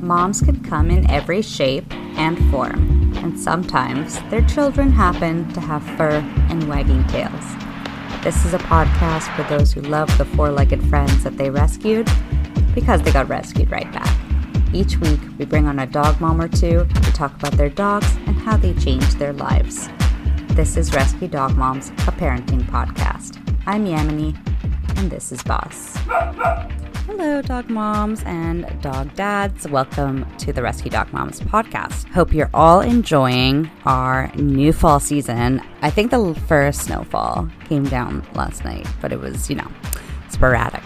Moms can come in every shape and form, and sometimes their children happen to have fur and wagging tails. This is a podcast for those who love the four legged friends that they rescued because they got rescued right back. Each week, we bring on a dog mom or two to talk about their dogs and how they changed their lives. This is Rescue Dog Moms, a parenting podcast. I'm Yamini, and this is Boss. Hello, dog moms and dog dads. Welcome to the Rescue Dog Moms podcast. Hope you're all enjoying our new fall season. I think the first snowfall came down last night, but it was, you know, sporadic.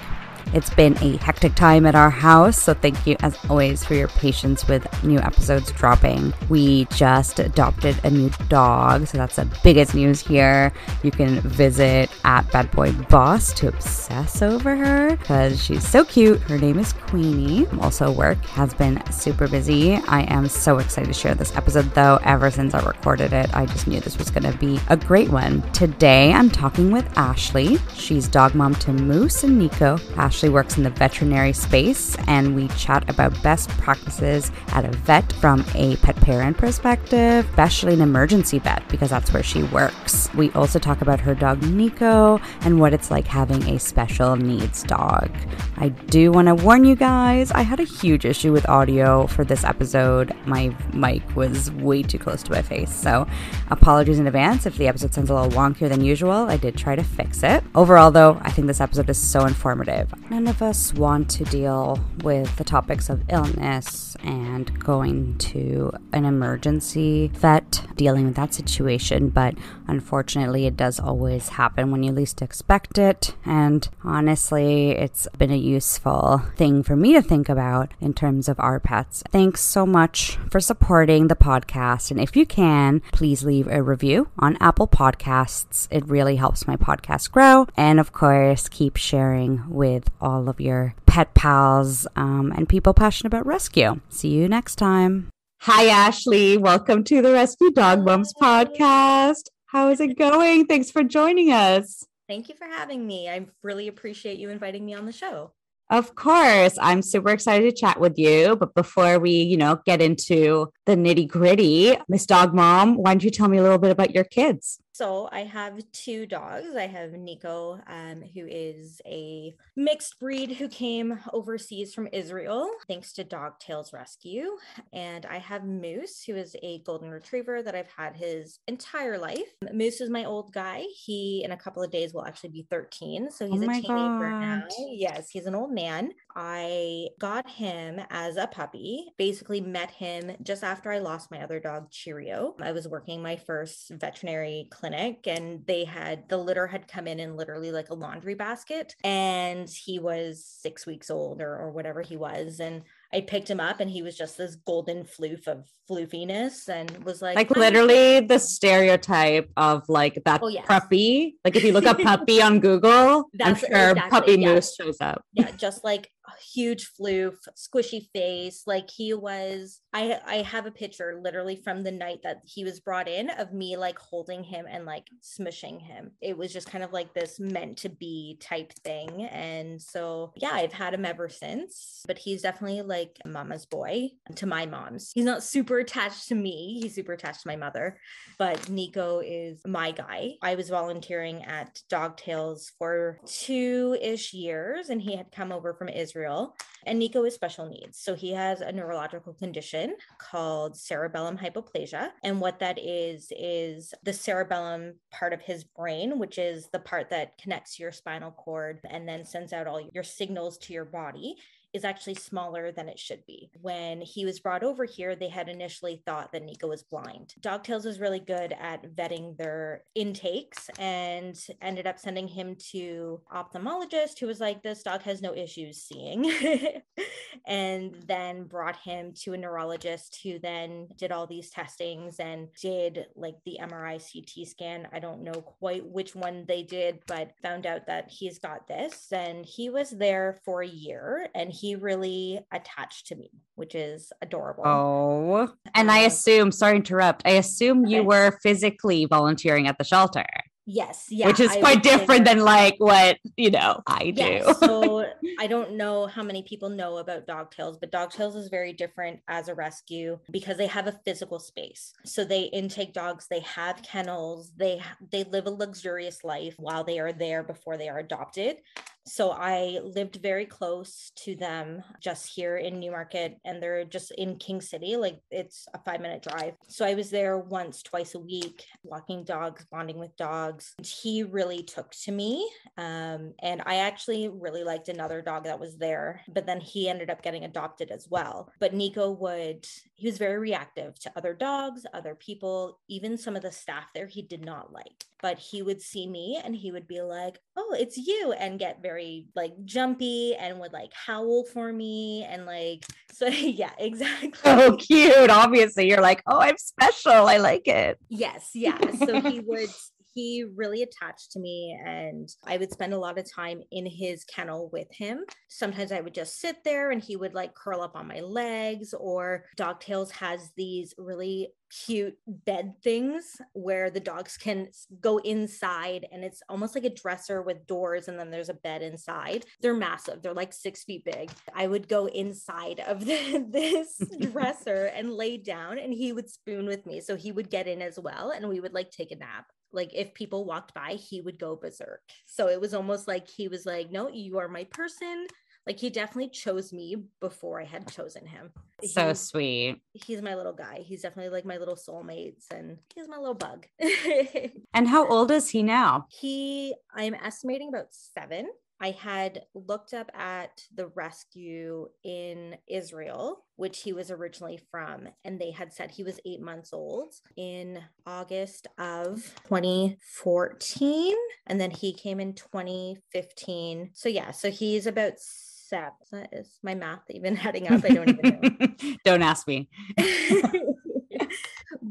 It's been a hectic time at our house, so thank you as always for your patience with new episodes dropping. We just adopted a new dog, so that's the biggest news here. You can visit at Bad Boy Boss to obsess over her because she's so cute. Her name is Queenie. Also, work has been super busy. I am so excited to share this episode though. Ever since I recorded it, I just knew this was going to be a great one. Today, I'm talking with Ashley. She's dog mom to Moose and Nico. Ashley Works in the veterinary space, and we chat about best practices at a vet from a pet parent perspective, especially an emergency vet, because that's where she works. We also talk about her dog Nico and what it's like having a special needs dog. I do want to warn you guys, I had a huge issue with audio for this episode. My mic was way too close to my face, so apologies in advance if the episode sounds a little wonkier than usual. I did try to fix it. Overall, though, I think this episode is so informative. None of us want to deal with the topics of illness and going to an emergency vet, dealing with that situation, but unfortunately, it does always happen when you least expect it. And honestly, it's been a useful thing for me to think about in terms of our pets. Thanks so much for supporting the podcast. And if you can, please leave a review on Apple Podcasts. It really helps my podcast grow. And of course, keep sharing with all of your pet pals um, and people passionate about rescue. See you next time. Hi, Ashley. Welcome to the Rescue Dog Moms podcast. How is it going? Thanks for joining us. Thank you for having me. I really appreciate you inviting me on the show. Of course, I'm super excited to chat with you. But before we, you know, get into the nitty gritty, Miss Dog Mom, why don't you tell me a little bit about your kids? So I have two dogs. I have Nico, um, who is a mixed breed who came overseas from Israel, thanks to Dog Tales Rescue. And I have Moose, who is a golden retriever that I've had his entire life. Moose is my old guy. He, in a couple of days, will actually be 13. So he's oh a teenager God. now. Yes, he's an old man. I got him as a puppy, basically met him just after I lost my other dog, Cheerio. I was working my first veterinary clinic and they had the litter had come in in literally like a laundry basket and he was six weeks old or, or whatever he was. And I picked him up and he was just this golden floof of floofiness and was like like literally the stereotype of like that oh, yes. puppy. Like if you look up puppy on Google, That's I'm sure exactly, puppy yeah. moose shows up. Yeah, just like huge floof, squishy face. Like he was, I I have a picture literally from the night that he was brought in of me like holding him and like smushing him. It was just kind of like this meant to be type thing. And so yeah, I've had him ever since. But he's definitely like mama's boy to my mom's. He's not super attached to me. He's super attached to my mother. But Nico is my guy. I was volunteering at Dog Tales for two-ish years and he had come over from Israel Israel. And Nico is special needs. So he has a neurological condition called cerebellum hypoplasia. And what that is, is the cerebellum part of his brain, which is the part that connects your spinal cord and then sends out all your signals to your body is actually smaller than it should be. When he was brought over here, they had initially thought that Nico was blind. Dog Tales was really good at vetting their intakes and ended up sending him to ophthalmologist who was like, this dog has no issues seeing. and then brought him to a neurologist who then did all these testings and did like the MRI CT scan. I don't know quite which one they did, but found out that he's got this. And he was there for a year and he really attached to me, which is adorable. Oh, and um, I assume, sorry to interrupt, I assume okay. you were physically volunteering at the shelter. Yes, yeah. Which is I quite different than like what, you know, I do. So I don't know how many people know about Dog Tales, but Dog Tales is very different as a rescue because they have a physical space. So they intake dogs, they have kennels, they they live a luxurious life while they are there before they are adopted. So I lived very close to them just here in Newmarket and they're just in King City, like it's a 5-minute drive. So I was there once twice a week walking dogs, bonding with dogs. And He really took to me um, and I actually really liked another dog that was there, but then he ended up getting adopted as well. But Nico would, he was very reactive to other dogs, other people, even some of the staff there he did not like. But he would see me and he would be like, Oh, it's you, and get very like jumpy and would like howl for me. And like, so yeah, exactly. so cute. Obviously, you're like, oh, I'm special. I like it. Yes, yeah. So he would he really attached to me and I would spend a lot of time in his kennel with him. Sometimes I would just sit there and he would like curl up on my legs or Dog Tales has these really cute bed things where the dogs can go inside and it's almost like a dresser with doors and then there's a bed inside. They're massive. They're like six feet big. I would go inside of the, this dresser and lay down and he would spoon with me so he would get in as well and we would like take a nap like if people walked by he would go berserk so it was almost like he was like no you are my person like he definitely chose me before i had chosen him So He- sweet. he's my little guy. He's definitely like my little soulmates and he's my little bug. And how old is he now? he, I'm estimating about seven. I had looked up at the rescue in Israel, which he was originally from, and they had said he was eight months old in August of 2014. And then he came in 2015. So, yeah, so he's about seven. Is my math even adding up? I don't even know. Don't ask me.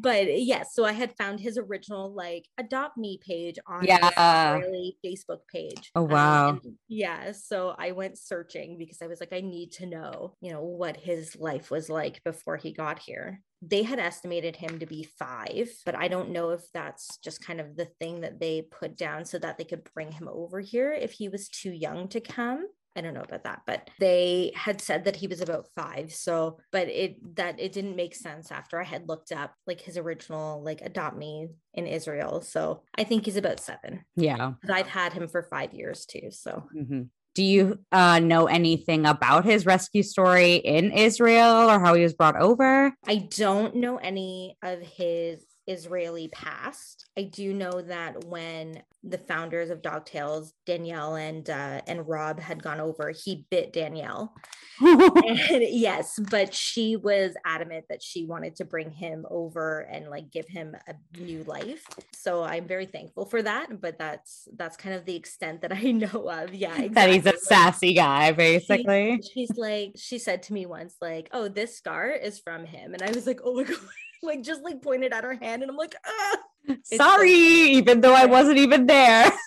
but yes, so I had found his original like adopt me page on Yeah. Israeli Facebook page. Oh, Um, wow. and yeah, so I went searching because I was like, I need to know, you know, what his life was like before he got here. They had estimated him to be five, but I don't know if that's just kind of the thing that they put down so that they could bring him over here if he was too young to come. I don't know about that, but they had said that he was about five. So, but it that it didn't make sense after I had looked up like his original like adopt me in Israel. So I think he's about seven. Yeah. I've had him for five years too. So Mhm. Do you uh, know anything about his rescue story in Israel or how he was brought over? I don't know any of his Israeli past. I do know that when the founders of Dog Tales, Danielle and uh, and Rob had gone over, he bit Danielle. And yes, but she was adamant that she wanted to bring him over and like give him a new life. So I'm very thankful for that. But that's that's kind of the extent that I know of. Yeah, that he's a. Sassy guy, basically. she's like she said to me once like oh this scar is from him and i was like oh my god like just like pointed at her hand and i'm like ah Sorry, funny. even though I wasn't even there.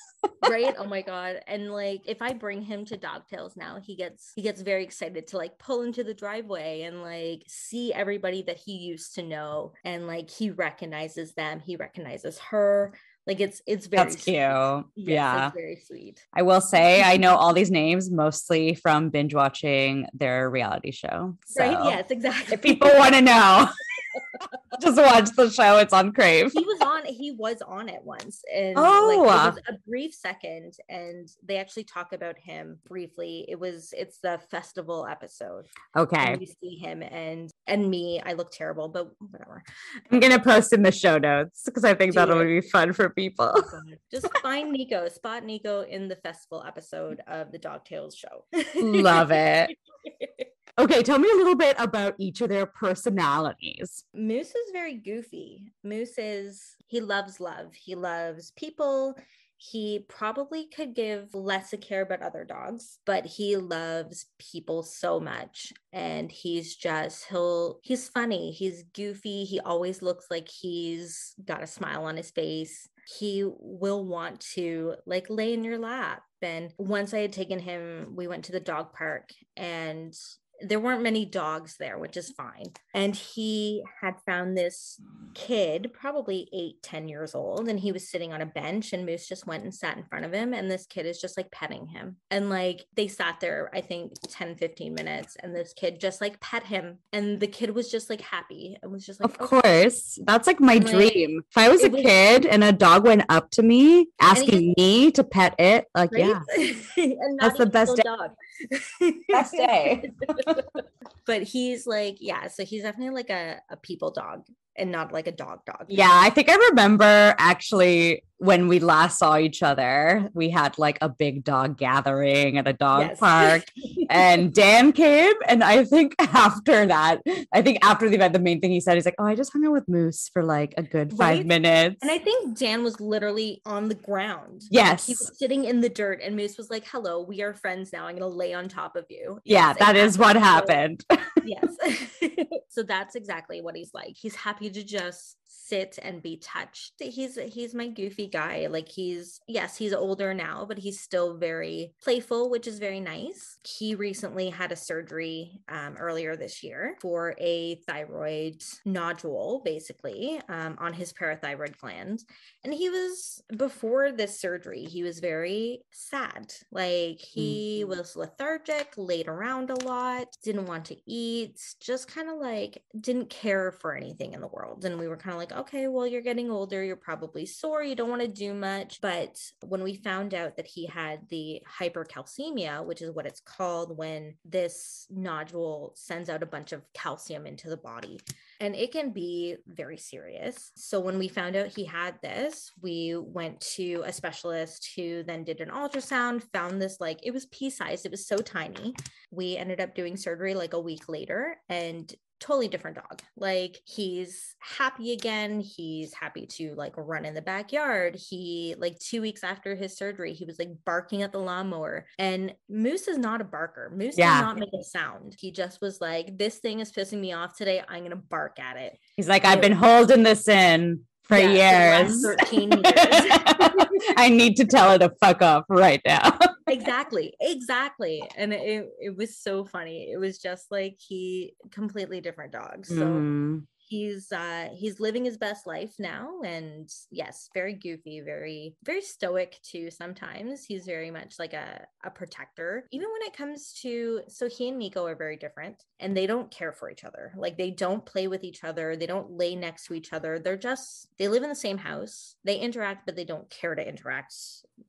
right oh my god and like if i bring him to dogtails now he gets he gets very excited to like pull into the driveway and like see everybody that he used to know and like he recognizes them he recognizes her like it's it's very That's sweet. cute. Yes, yeah. it's very sweet I will say I know all these names mostly from binge watching their reality show. So right yes exactly if people want to know, just watch the show. It's on Crave. he was on he was on it once and Oh. like it oh. was a brief second and they actually talk about him briefly it was it's the festival episode Okay. you see him and and me i look terrible but whatever I'm going to post in the show notes because I think Do that'll it. be fun for people. Oh, just find nico spot nico in the festival episode of the dogtails show Love it. Okay, tell me a little bit about each of their personalities. Moose is very goofy. Moose is, he loves love. He loves people. He probably could give less a care about other dogs, but he loves people so much. And he's just, he'll, he's funny. He's goofy. He always looks like he's got a smile on his face. He will want to like lay in your lap. And once I had taken him, we went to the dog park and there weren't many dogs there, which is fine. And he had found this kid, probably eight, ten years old, and he was sitting on a bench, and Moose just went and sat in front of him. And this kid is just like petting him. And like they sat there, I think 10, 15 minutes, and this kid just like pet him. And the kid was just like happy and was just like, Of course. That's like my And, like, dream. If I was a was- kid and a dog went up to me asking me to pet it, like, right? yeah. and That's the best day. dog. Best day. but he's like, yeah, so he's definitely like a, a people dog and not like a dog dog. Yeah, I think I remember actually when we last saw each other, we had like a big dog gathering at a dog Yes. park. and Dan came. And I think after that, I think after the event, the main thing he said is like, Oh, I just hung out with Moose for like a good five Right? minutes. And I think Dan was literally on the ground. Like, Yes. he was sitting in the dirt, and Moose was like, Hello, we are friends now. I'm going to lay on top of you. yeah, Yes, that is what happened. yes. so that's exactly what he's like. He's happy to just sit and be touched. He's he's my goofy guy. Like he's yes, he's older now, but he's still very playful, which is very nice. He recently had a surgery um, earlier this year for a thyroid nodule, basically, um, on his parathyroid gland. And he was before this surgery, he was very sad. Like he was lethargic, laid around a lot, didn't want to eat, just kind of like didn't care for anything in the world. And we were kind of like, okay, well, you're getting older, you're probably sore, you don't want to do much. But when we found out that he had the hypercalcemia, which is what it's called when this nodule sends out a bunch of calcium into the body, and it can be very serious. So when we found out he had this, we went to a specialist who then did an ultrasound, found this like it was pea sized, it was so tiny. We ended up doing surgery like a week later and totally different dog. Like he's happy again. He's happy to like run in the backyard. He like 2 weeks after his surgery, he was like barking at the lawnmower. And Moose is not a barker. Moose Yeah. does not make a sound. He just was like this thing is pissing me off today. I'm going to bark at it. He's like, I've been holding this in for Yeah, years. 13 years. I need to tell her to fuck off right now. Exactly exactly and it, it was so funny it was just like he completely different dog so Mm. he's uh he's living his best life now and yes very goofy very very stoic too sometimes he's very much like a, a protector even when it comes to so he and nico are very different and they don't care for each other like they don't play with each other they don't lay next to each other they're just they live in the same house they interact but they don't care to interact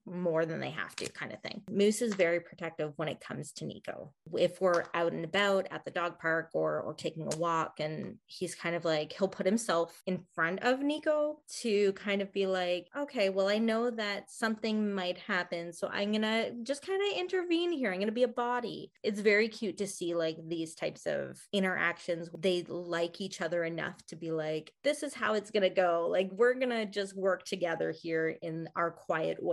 more than they have to kind of thing. Moose is very protective when it comes to nico. If we're out and about at the dog park or or taking a walk and he's kind of like he'll put himself in front of nico to kind of be like okay well i know that something might happen so i'm gonna just kind of intervene here. I'm gonna be a body. It's very cute to see like these types of interactions. They like each other enough to be like this is how it's gonna go. Like we're gonna just work together here in our quiet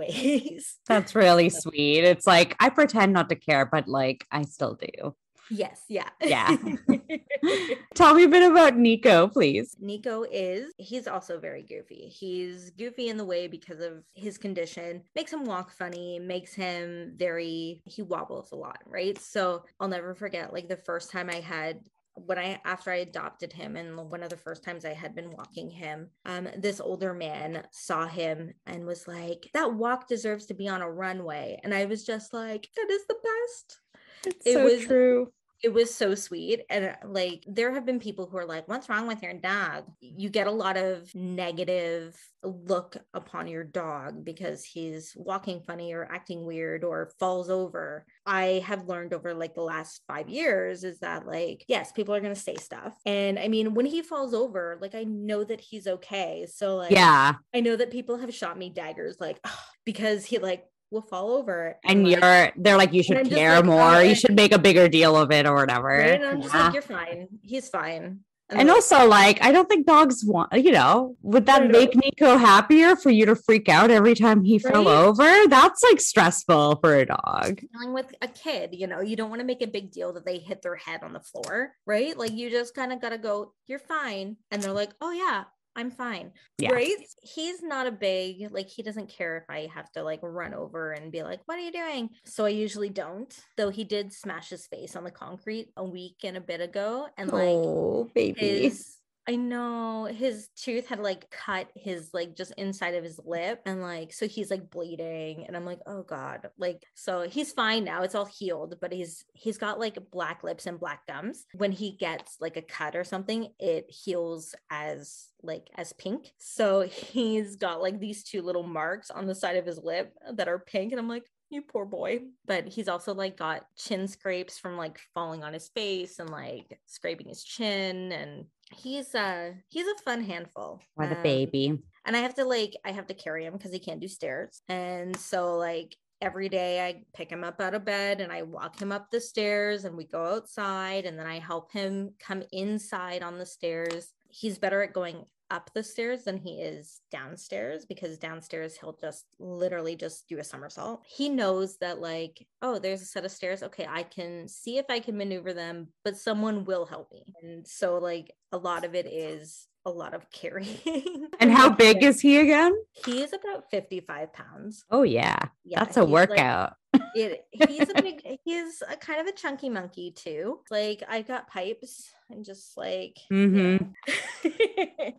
ways That's really sweet. It's like I pretend not to care, but like I still do. yes yeah Yeah. Tell me a bit about Nico, please. Nico is, he's also very goofy. He's goofy in the way because of his condition, makes him walk funny, makes him very, he wobbles a lot, right? So I'll never forget, like the first time I had when I after I adopted him and one of the first times I had been walking him, um, this older man saw him and was like, "That walk deserves to be on a runway," and I was just like, "That is the best." It's It so was- true. It was so sweet and uh, like there have been people who are like what's wrong with your dog you get a lot of negative look upon your dog because he's walking funny or acting weird or falls over i have learned over like the last five years is that like yes people are going to say stuff and i mean when he falls over like i know that he's okay so like Yeah. i know that people have shot me daggers like because he like will fall over And like, you're they're like, you should care like, more. oh, you should make a bigger deal of it or whatever. right? and i'm just Yeah. like you're fine he's fine And like, also, like, I don't think dogs want, you know, would that make Nico happier for you to freak out every time he fell over? That's like stressful for a dog. dealing with a kid, you know, you don't want to make a big deal that they hit their head on the floor, right? Like you just kind of got to go, you're fine. And they're like, oh yeah, I'm fine. Yeah. Right? He's not a big, like, he doesn't care if I have to like run over and be like, what are you doing? So I usually don't. Though he did smash his face on the concrete a week and a bit ago. And like, oh, baby. his I know his tooth had like cut his like just inside of his lip and like so he's like bleeding and I'm like oh god like so he's fine now it's all healed but he's he's got like black lips and black gums when he gets like a cut or something it heals as like as pink so he's got like these two little marks on the side of his lip that are pink and I'm like you poor boy. But he's also like got chin scrapes from like falling on his face and like scraping his chin. And he's uh he's a fun handful. What a Um, baby. And I have to like I have to carry him because he can't do stairs. And so like every day I pick him up out of bed and I walk him up the stairs and we go outside and then I help him come inside on the stairs. He's better at going up the stairs than he is downstairs because downstairs he'll just literally just do a somersault. He knows that like, oh, there's a set of stairs. Okay, I can see if I can maneuver them, but someone will help me. And so like a lot of it is a lot of carrying. And how big is he again? he is about 55 pounds. Oh, yeah. Yeah, That's a he's, like, workout. It, he's a big he's a kind of a chunky monkey too like i've got pipes and just like Mhm. know.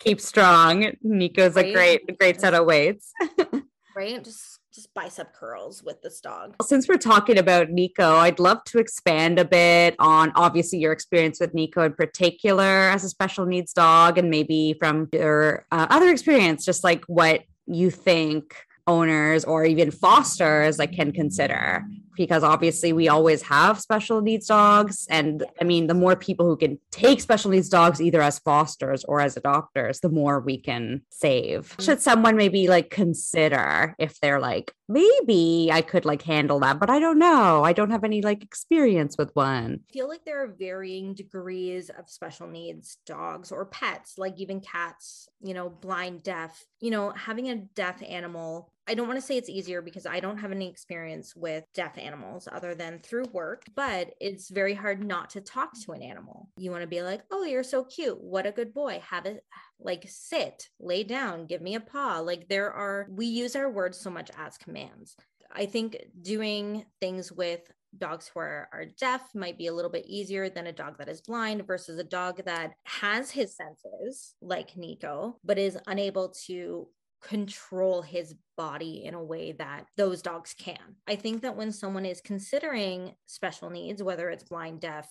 Keep strong. Nico's a great, great set of weights. right just just bicep curls with this dog Since we're talking about Nico, I'd love to expand a bit on obviously your experience with Nico in particular as a special needs dog, and maybe from your uh, other experience, just like what you think owners or even fosters like can consider because obviously we always have special needs dogs. And i mean the more people who can take special needs dogs either as fosters or as adopters the more we can save. Should someone maybe like consider if they're like maybe i could like handle that but i don't know. I don't have any like experience with one. I feel like there are varying degrees of special needs dogs or pets, like even cats, you know, blind, deaf. You know, having a deaf animal, I don't want to say it's easier because I don't have any experience with deaf animals other than through work, but it's very hard not to talk to an animal. You want to be like, oh, you're so cute. What a good boy. Have it like sit, lay down, give me a paw. Like there are, we use our words so much as commands. I think doing things with dogs who are, are deaf might be a little bit easier than a dog that is blind versus a dog that has his senses, like Nico, but is unable to control his body in a way that those dogs can. I think that when someone is considering special needs, whether it's blind, deaf,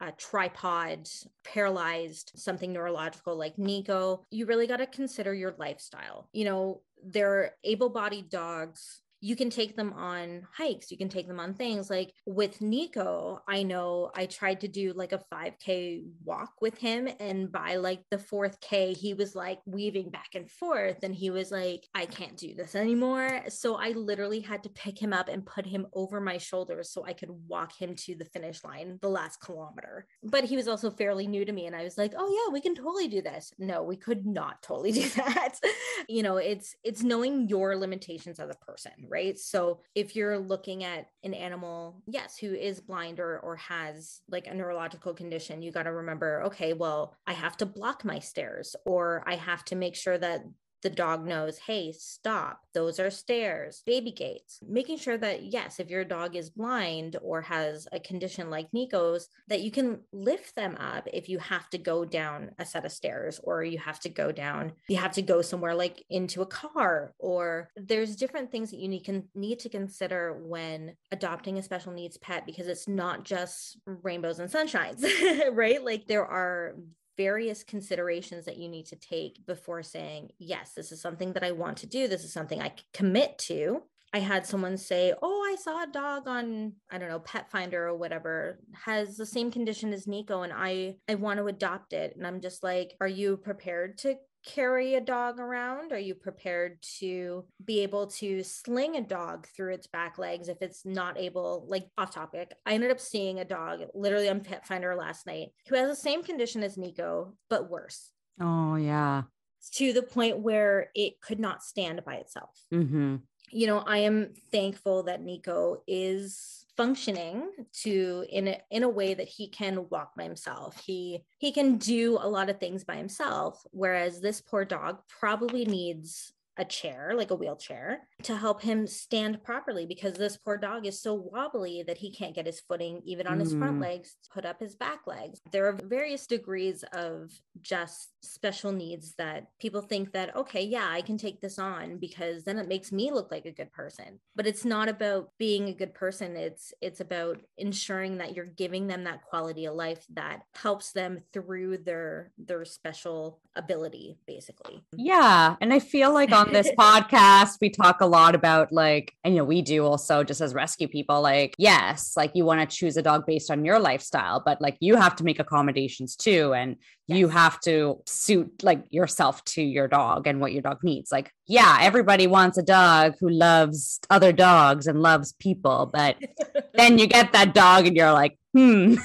a tripod, paralyzed, something neurological like Nico, you really got to consider your lifestyle. You know, they're able bodied dogs you can take them on hikes you can take them on things. Like with nico i know i tried to do like a 5k walk with him and by like the fourth k he was like weaving back and forth and he was like i can't do this anymore. So i literally had to pick him up and put him over my shoulders so i could walk him to the finish line the last kilometer. But he was also fairly new to me and i was like oh yeah we can totally do this. No we could not totally do that. You know it's it's knowing your limitations as a person right? So if you're looking at an animal yes who is blind or or has like a neurological condition you got to remember okay well i have to block my stairs or i have to make sure that the dog knows, hey, stop. Those are stairs, baby gates. Making sure that, yes, if your dog is blind or has a condition like Nico's, that you can lift them up if you have to go down a set of stairs or you have to go down, you have to go somewhere like into a car, or there's different things that you need, can, need to consider when adopting a special needs pet because it's not just rainbows and sunshines, right? Like there are various considerations that you need to take before saying, yes, this is something that I want to do. This is something I commit to. I had someone say, Oh, I saw a dog on, I don't know, Petfinder or whatever, has the same condition as Nico, and I I want to adopt it. And I'm just like, Are you prepared to carry a dog around? Are you prepared to be able to sling a dog through its back legs if it's not able, like off topic? I ended up seeing a dog literally on Petfinder last night who has the same condition as Nico, but worse oh yeah to the point where it could not stand by itself. mm-hmm. You know, I am thankful that Nico is functioning to in a, in a way that he can walk by himself. He he can do a lot of things by himself whereas this poor dog probably needs a chair, like a wheelchair, to help him stand properly because this poor dog is so wobbly that he can't get his footing even on mm. his front mm. legs, put up his back legs. There are various degrees of just special needs that people think that, okay, yeah, I can take this on because then it makes me look like a good person. But it's not about being a good person. It's it's about ensuring that you're giving them that quality of life that helps them through their their special ability, basically. Yeah. And I feel like on this podcast, we talk a lot about like, and you know, we do also just as rescue people, like, yes, like you want to choose a dog based on your lifestyle, but like you have to make accommodations too. And yes. you have to suit like yourself to your dog and what your dog needs. Like, yeah, everybody wants a dog who loves other dogs and loves people, but then you get that dog and you're like, hmm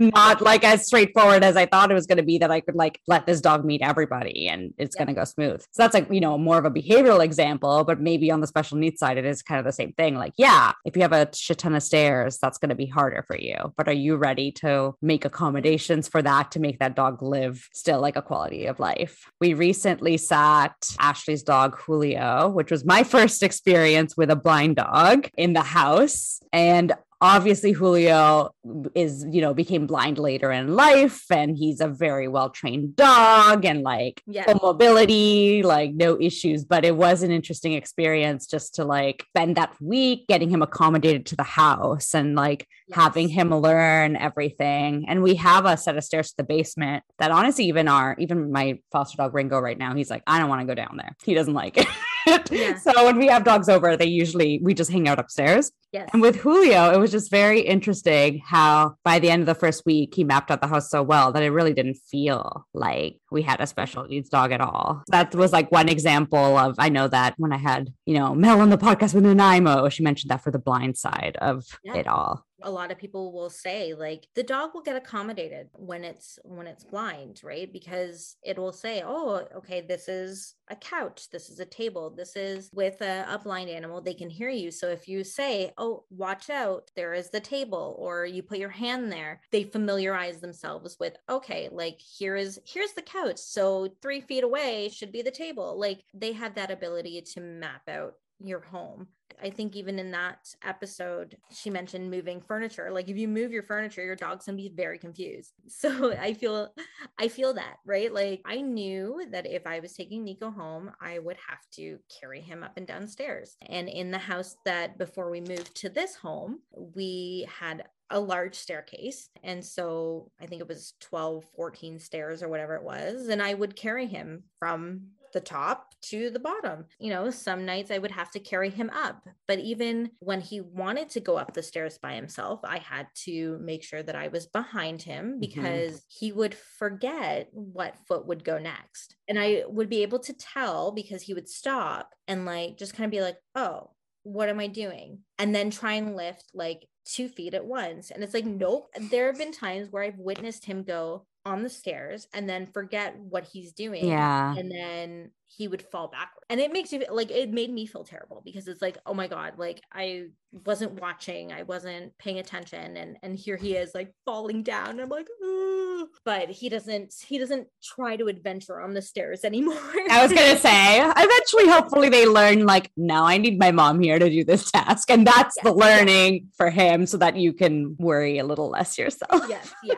not like as straightforward as I thought it was going to be that I could like let this dog meet everybody and it's yeah. going to go smooth. So that's like, you know, more of a behavioral example, but maybe on the special needs side, it is kind of the same thing. Like, yeah, if you have a shit ton of stairs, that's going to be harder for you. But are you ready to make accommodations for that to make that dog live still like a quality of life? We recently sat Ashley's dog, Julio, which was my first experience with a blind dog in the house. And obviously Julio is, you know, became blind later in life and he's a very well trained dog and like yeah. full mobility, like no issues. But it was an interesting experience just to like spend that week getting him accommodated to the house and like yes. having him learn everything. And we have a set of stairs to the basement that honestly, even our, even my foster dog Ringo right now, he's like, I don't want to go down there. He doesn't like it. Yeah. so when we have dogs over, they usually we just hang out upstairs. Yes. And with Julio, it was just very interesting how by the end of the first week he mapped out the house so well that it really didn't feel like we had a special needs dog at all. That was like one example of I know that when I had, you know, Mel on the podcast with Nanaimo, she mentioned that for the blind side of yeah. it all a lot of people will say like the dog will get accommodated when it's when it's blind right? Because it will say oh okay this is a couch this is a table this is with a, a blind animal they can hear you. So if you say oh watch out there is the table or you put your hand there they familiarize themselves with okay like here is here's the couch so three feet away should be the table. Like they have that ability to map out your home I think even in that episode, she mentioned moving furniture. Like if you move your furniture, your dog's gonna be very confused. So I feel I feel that, right? Like I knew that if I was taking Nico home, I would have to carry him up and downstairs. And in the house that before we moved to this home, we had a large staircase. And so I think it was 12, 14 stairs or whatever it was. And I would carry him from the top to the bottom. You know, some nights I would have to carry him up. But even when he wanted to go up the stairs by himself, I had to make sure that I was behind him mm-hmm. because mm-hmm. he would forget what foot would go next. And I would be able to tell because he would stop and like just kind of be like, oh, what am I doing? And then try and lift like two feet at once. And it's like, nope. There have been times where I've witnessed him go on the stairs and then forget what he's doing. Yeah. And then he would fall backward. And it makes you like it made me feel terrible because it's like, oh my God, like I wasn't watching, I wasn't paying attention. And and here he is like falling down. And I'm like, Ugh. but he doesn't he doesn't try to adventure on the stairs anymore. I was gonna say, eventually hopefully they learn like, no, I need my mom here to do this task. And that's yes, the learning yes. for him so that you can worry a little less yourself. Yes, yeah.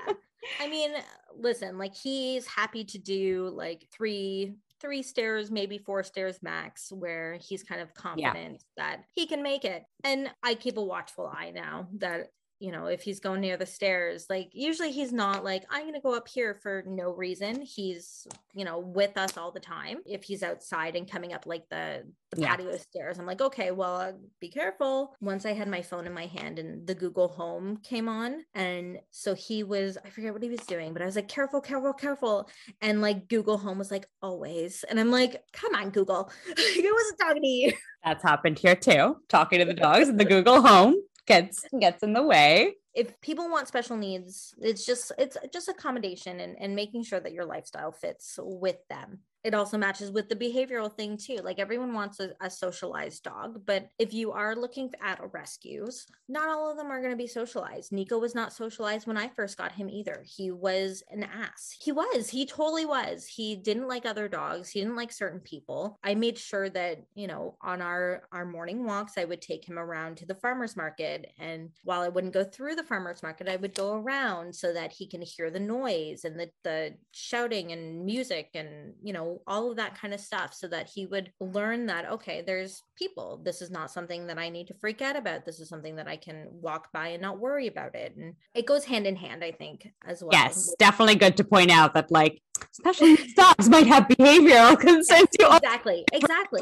I mean, listen, like he's happy to do like three three stairs, maybe four stairs max, where he's kind of confident yeah. that he can make it. And I keep a watchful eye now that you know, if he's going near the stairs, like usually he's not like, I'm going to go up here for no reason. He's, you know, with us all the time. If he's outside and coming up like the, the yeah. patio stairs, I'm like, okay, well, uh, be careful. Once I had my phone in my hand and the Google Home came on. And so he was, I forget what he was doing, but I was like, careful, careful, careful. And like Google Home was like, always. And I'm like, come on, Google. I wasn't talking to you. That's happened here too, talking to the dogs in the Google Home gets gets in the way. If people want special needs it's just it's just accommodation and, and making sure that your lifestyle fits with them it also matches with the behavioral thing too. Like everyone wants a, a socialized dog, but if you are looking at rescues, not all of them are going to be socialized. Nico was not socialized when I first got him either. He was an ass. He was. He totally was. He didn't like other dogs. He didn't like certain people. I made sure that, you know, on our our morning walks, I would take him around to the farmers market and while I wouldn't go through the farmers market, I would go around so that he can hear the noise and the the shouting and music and, you know, all of that kind of stuff so that he would learn that, okay, there's people. This is not something that I need to freak out about. This is something that I can walk by and not worry about it. And it goes hand in hand, I think, as well. Yes, definitely good to point out that, like, especially dogs might have behavioral concerns. exactly, exactly.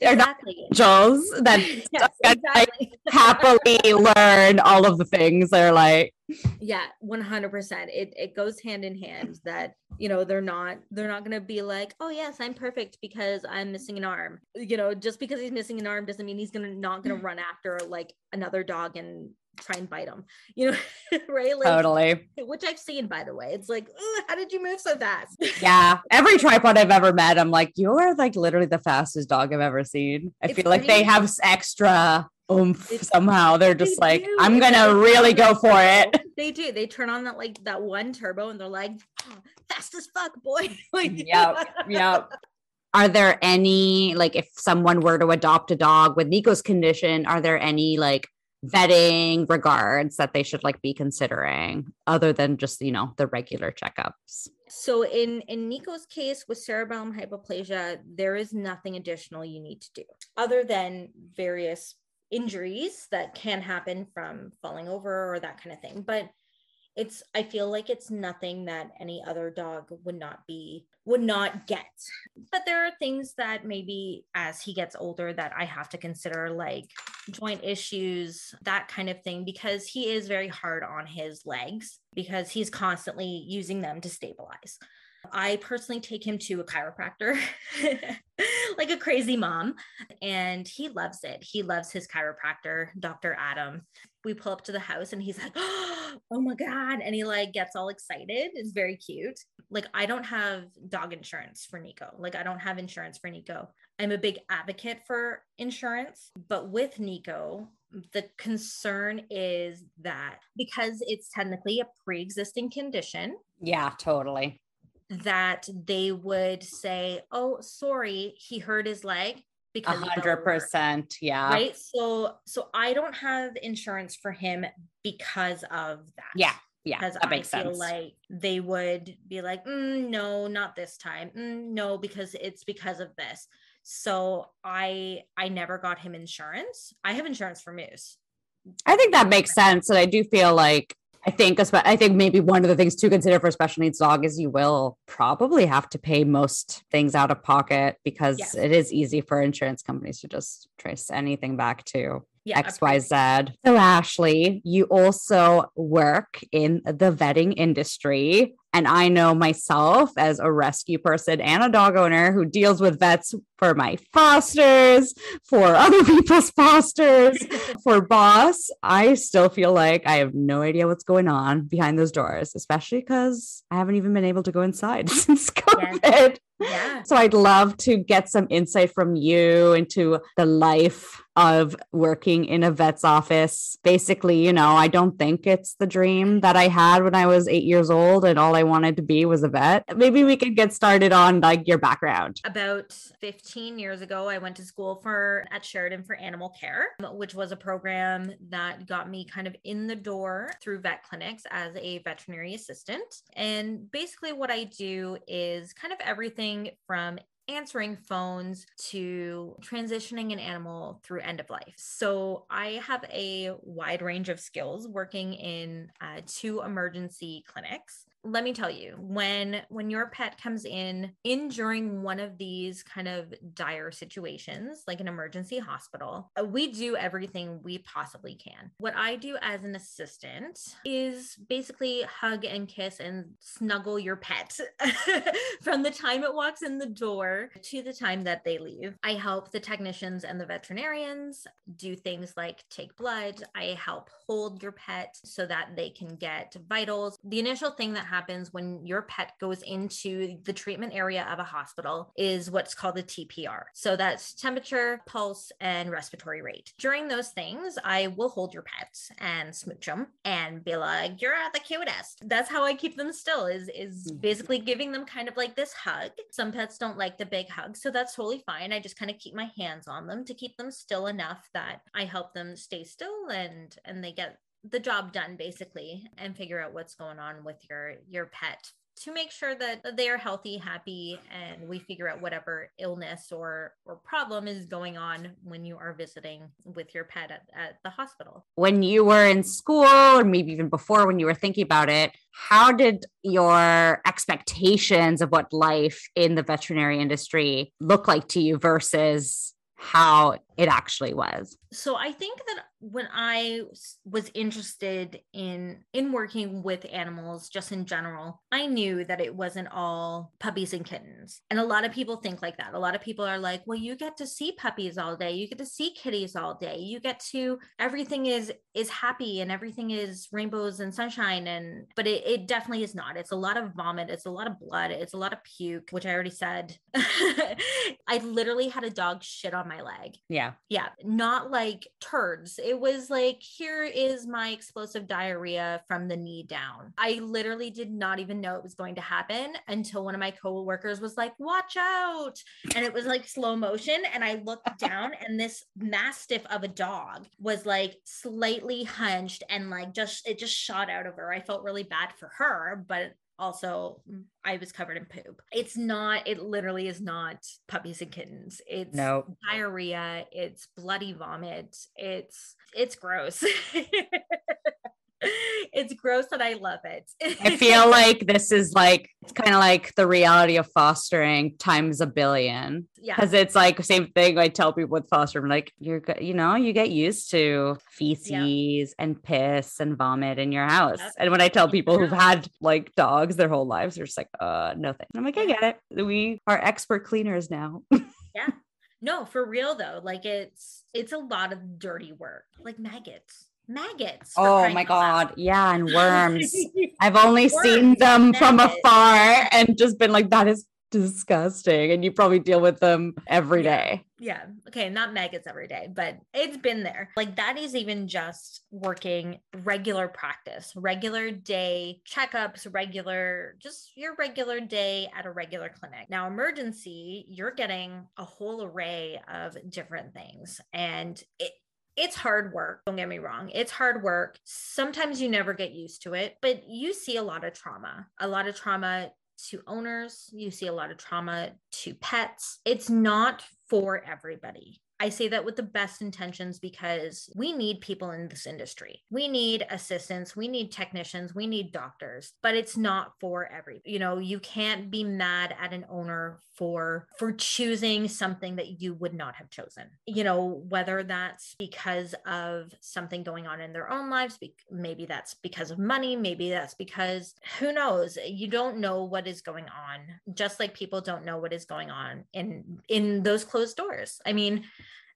They're exactly. not angels that yes, exactly. happily learn all of the things. They're like, yeah 100% it, it goes hand in hand that you know they're not they're not gonna be like oh yes i'm perfect because i'm missing an arm. You know just because he's missing an arm doesn't mean he's gonna not gonna mm. run after like another dog and try and bite him. You know right? Like, totally. which i've seen by the way. It's like how did you move so fast? Yeah. Every tripod i've ever met i'm like you're like literally the fastest dog i've ever seen. I it's feel like they have extra oomph it's, somehow. They're just like, do. I'm gonna really go for it. They do. They turn on that like that one turbo and they're like, oh, fast as fuck, boy. like, yep, yep. Are there any like if someone were to adopt a dog with Nico's condition, are there any like vetting regards that they should like be considering other than just you know the regular checkups? So in in Nico's case with cerebellum hypoplasia, there is nothing additional you need to do other than various injuries that can happen from falling over or that kind of thing but it's i feel like it's nothing that any other dog would not be would not get. But there are things that maybe as he gets older that i have to consider like joint issues that kind of thing because he is very hard on his legs because he's constantly using them to stabilize I personally take him to a chiropractor like a crazy mom, and he loves it. He loves his chiropractor, Dr. Adam. We pull up to the house and he's like, oh my God. And he like gets all excited. It's very cute. Like, I don't have dog insurance for Nico. Like, I don't have insurance for Nico. I'm a big advocate for insurance, but with Nico, the concern is that because it's technically a pre existing condition. Yeah, totally that they would say, "Oh, sorry, he hurt his leg." Because hundred percent, yeah. Right. So, so I don't have insurance for him because of that. Yeah, yeah. Because I feel sense. like they would be like, mm, "No, not this time. Mm, no, because it's because of this." So I, I never got him insurance. I have insurance for Moose. I think that makes sense, and I do feel like I think I think maybe one of the things to consider for a special needs dog is you will probably have to pay most things out of pocket because yes. it is easy for insurance companies to just trace anything back to yeah, XYZ. So, Ashley, you also work in the vetting industry. And I know myself as a rescue person and a dog owner who deals with vets for my fosters, for other people's fosters, for boss. I still feel like I have no idea what's going on behind those doors, especially because I haven't even been able to go inside since COVID. Yes. Yeah. So I'd love to get some insight from you into the life of working in a vet's office. Basically, you know, I don't think it's the dream that I had when I was eight years old and all I wanted to be was a vet. Maybe we could get started on like your background. About 15 years ago, I went to school for at Sheridan for animal care, which was a program that got me kind of in the door through vet clinics as a veterinary assistant. And basically, what I do is kind of everything from answering phones to transitioning an animal through end of life. So I have a wide range of skills working in uh, two emergency clinics let me tell you when when your pet comes in in during one of these kind of dire situations like an emergency hospital uh, we do everything we possibly can. What i do as an assistant is basically hug and kiss and snuggle your pet from the time it walks in the door to the time that they leave. I help the technicians and the veterinarians do things like take blood. I help hold your pet so that they can get vitals. The initial thing that happens when your pet goes into the treatment area of a hospital is what's called the TPR. So that's temperature, pulse, and respiratory rate. During those things, I will hold your pets and smooch them and be like, "You're the cutest." That's how I keep them still. Is is mm. basically giving them kind of like this hug. Some pets don't like the big hug, so that's totally fine. I just kind of keep my hands on them to keep them still enough that I help them stay still and and they get the job done basically and figure out what's going on with your your pet to make sure that they are healthy, happy, and we figure out whatever illness or or problem is going on when you are visiting with your pet at, at the hospital. When you were in school, or maybe even before when you were thinking about it, how did your expectations of what life in the veterinary industry look like to you versus how it actually was? So I think that when I was interested in in working with animals just in general, I knew that it wasn't all puppies and kittens. And a lot of people think like that. A lot of people are like, "Well, you get to see puppies all day. You get to see kitties all day. You get to everything is is happy and everything is rainbows and sunshine and but it, it definitely is not. It's a lot of vomit, it's a lot of blood, it's a lot of puke, which I already said. I literally had a dog shit on my leg. Yeah. Yeah, not like turds it was like, here is my explosive diarrhea from the knee down. I literally did not even know it was going to happen until one of my coworkers was like, watch out. And it was like slow motion. And I looked down, and this mastiff of a dog was like slightly hunched and like just, it just shot out of her. I felt really bad for her, but also I was covered in poop. It's not, it literally is not puppies and kittens. It's no diarrhea, it's bloody vomit, it's it's gross. it's gross and I love it. I feel like this is like it's kind of like the reality of fostering times a billion. Yeah. Because it's like same thing I tell people with fostering, like you're you know, you get used to feces and piss and vomit in your house. Yep. And when I tell people who've had like dogs their whole lives, they're just like, uh nothing. I'm like, I get it. We are expert cleaners now. yeah. No, for real though. Like it's it's a lot of dirty work. Like maggots maggots. Oh my god, yeah, and worms. I've only worms, seen them from afar and just been like, that is disgusting. And you probably deal with them every day. yeah. Okay. Not maggots every day, but it's been there. Like that is even just working regular practice, regular day checkups, regular, just your regular day at a regular clinic. Now, emergency, you're getting a whole array of different things. And it, it's hard work. Don't get me wrong. It's hard work. Sometimes you never get used to it, but you see a lot of trauma, a lot of trauma to owners. You see a lot of trauma to pets. It's not for everybody. I say that with the best intentions because we need people in this industry. We need assistants, we need technicians, we need doctors, but it's not for every. You know, you can't be mad at an owner for for choosing something that you would not have chosen. You know, whether that's because of something going on in their own lives, maybe that's because of money, maybe that's because who knows? You don't know what is going on, just like people don't know what is going on in in those closed doors. I mean,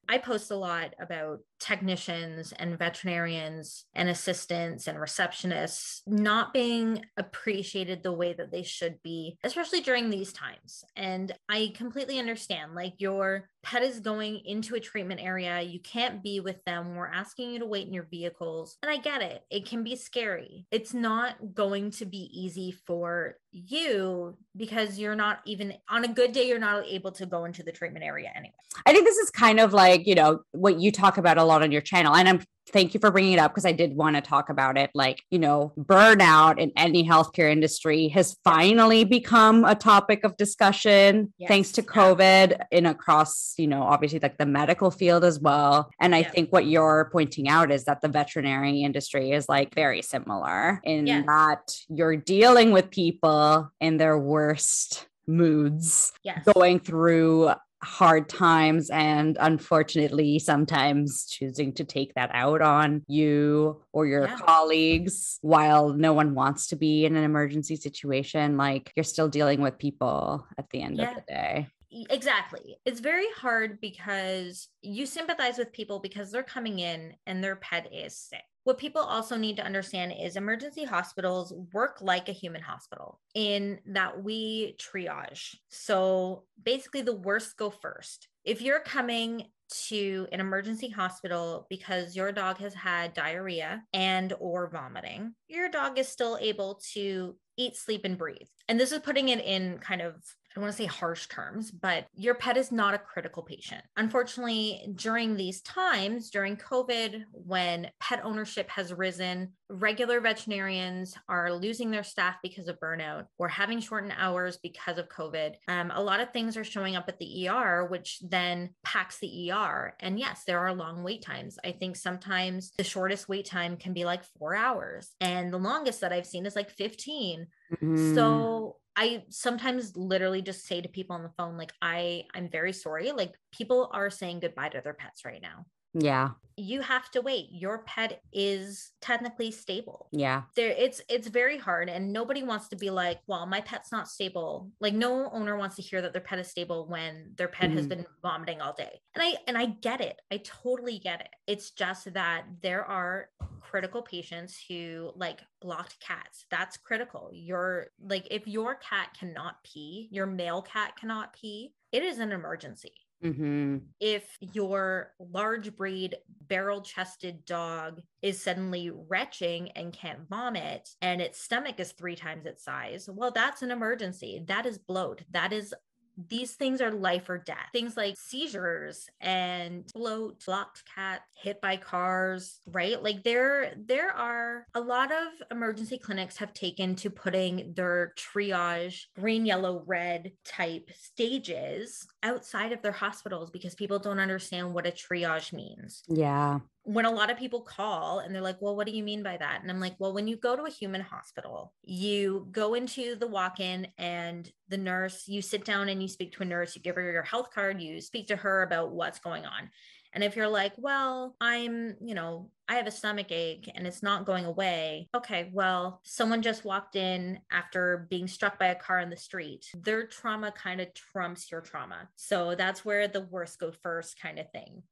I post a lot about technicians and veterinarians and assistants and receptionists not being appreciated the way that they should be, especially during these times. And I completely understand like your pet is going into a treatment area, you can't be with them. We're asking you to wait in your vehicles. And I get it, it can be scary. It's not going to be easy for you because you're not even on a good day, you're not able to go into the treatment area anyway. I think this is kind of like, you know, what you talk about a lot on your channel. And I'm thank you for bringing it up because I did want to talk about it. Like, you know, burnout in any healthcare industry has finally become a topic of discussion yes. thanks to COVID in across, you know, obviously like the medical field as well. And I yeah. think what you're pointing out is that the veterinary industry is like very similar in yeah. that you're dealing with people in their worst moods yes. going through hard times and unfortunately sometimes choosing to take that out on you or your yeah. colleagues while no one wants to be in an emergency situation like you're still dealing with people at the end yeah. of the day exactly it's very hard because you sympathize with people because they're coming in and their pet is sick What people also need to understand is emergency hospitals work like a human hospital in that we triage. So basically, the worst go first. If you're coming to an emergency hospital because your dog has had diarrhea and or vomiting your dog is still able to eat sleep and breathe and this is putting it in kind of I don't want to say harsh terms, but your pet is not a critical patient. Unfortunately, during these times, during COVID, when pet ownership has risen, regular veterinarians are losing their staff because of burnout or having shortened hours because of COVID. Um, a lot of things are showing up at the ER, which then packs the ER. And yes, there are long wait times. I think sometimes the shortest wait time can be like four hours, and the longest that I've seen is like 15. Mm-hmm. So I sometimes literally just say to people on the phone, like, I, I'm very sorry. Like, people are saying goodbye to their pets right now. Yeah. You have to wait. Your pet is technically stable. Yeah. There it's it's very hard and nobody wants to be like, well, my pet's not stable. Like no owner wants to hear that their pet is stable when their pet mm-hmm. has been vomiting all day. And I and I get it. I totally get it. It's just that there are critical patients who like blocked cats. That's critical. Your like if your cat cannot pee, your male cat cannot pee, it is an emergency. Mm-hmm. If your large breed barrel chested dog is suddenly retching and can't vomit and its stomach is three times its size, well, that's an emergency. That is bloat. That is these things are life or death. Things like seizures and bloat, blocked cat, hit by cars, right? Like there there are a lot of emergency clinics have taken to putting their triage green, yellow, red type stages outside of their hospitals because people don't understand what a triage means. Yeah when a lot of people call and they're like, well, what do you mean by that? And I'm like, well, when you go to a human hospital, you go into the walk in and the nurse, you sit down and you speak to a nurse, you give her your health card, you speak to her about what's going on. And if you're like, well, I'm, you know, I have a stomach ache and it's not going away. Okay, well, someone just walked in after being struck by a car in the street. Their trauma kind of trumps your trauma. So that's where the worst go first kind of thing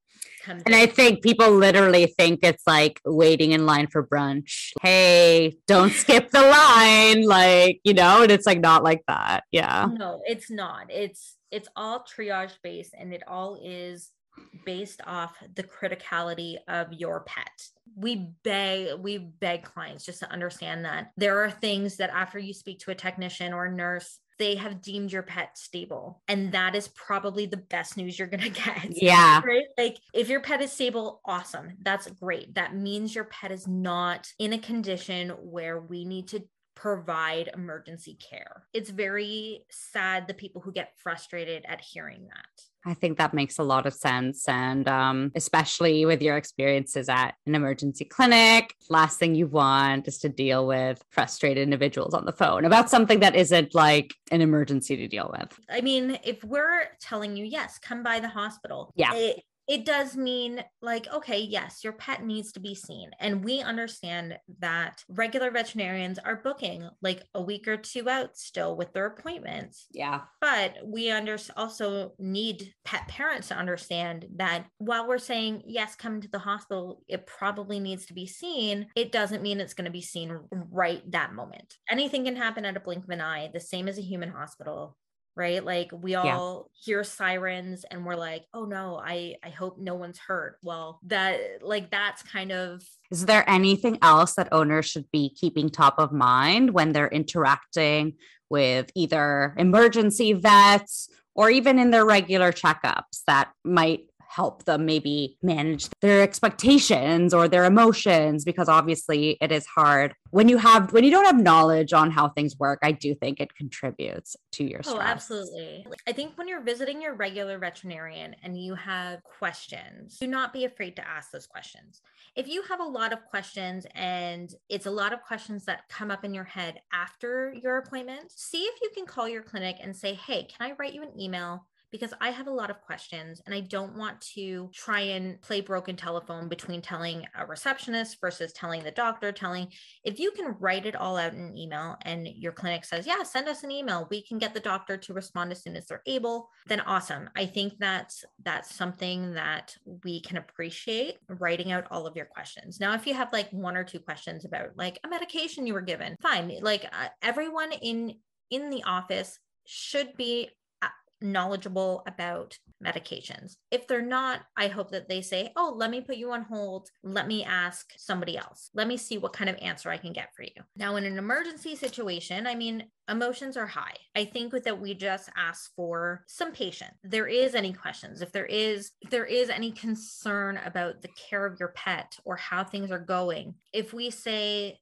comes. And in. I think people literally think it's like waiting in line for brunch. Hey, don't skip the line. Like, you know, and it's like not like that. Yeah. No, it's not. It's, it's all triage based and it all is based off the criticality of your pet. We beg, we beg clients just to understand that there are things that after you speak to a technician or a nurse, they have deemed your pet stable. And that is probably the best news you're going to get. Yeah. Right. Like if your pet is stable, awesome. That's great. That means your pet is not in a condition where we need to provide emergency care. It's very sad the people who get frustrated at hearing that. I think that makes a lot of sense. And um, especially with your experiences at an emergency clinic, last thing you want is to deal with frustrated individuals on the phone about something that isn't like an emergency to deal with. I mean, if we're telling you, yes, come by the hospital. Yeah. It, it does mean like okay yes your pet needs to be seen. And we understand that regular veterinarians are booking like a week or two out still with their appointments. Yeah. But we under also need pet parents to understand that while we're saying yes come to the hospital it probably needs to be seen it doesn't mean it's going to be seen right that moment. Anything can happen at a blink of an eye the same as a human hospital right like we all yeah. hear sirens and we're like oh no i i hope no one's hurt well that like that's kind of is there anything else that owners should be keeping top of mind when they're interacting with either emergency vets or even in their regular checkups that might help them maybe manage their expectations or their emotions because obviously it is hard. When you have when you don't have knowledge on how things work i do think it contributes to your oh, stress. oh absolutely. I think when you're visiting your regular veterinarian and you have questions do not be afraid to ask those questions. If you have a lot of questions and it's a lot of questions that come up in your head after your appointment see if you can call your clinic and say hey can i write you an email because I have a lot of questions and I don't want to try and play broken telephone between telling a receptionist versus telling the doctor, telling if you can write it all out in an email and your clinic says, yeah, send us an email. We can get the doctor to respond as soon as they're able, then awesome. I think that's that's something that we can appreciate writing out all of your questions. Now, if you have like one or two questions about like a medication you were given, fine. Like uh, everyone in in the office should be knowledgeable about medications. If they're not, I hope that they say, Oh, let me put you on hold. Let me ask somebody else. Let me see what kind of answer I can get for you. Now, in an emergency situation, I mean, emotions are high. I think that we just ask for some patience. There is any questions, if there is if there is any concern about the care of your pet or how things are going, if we say,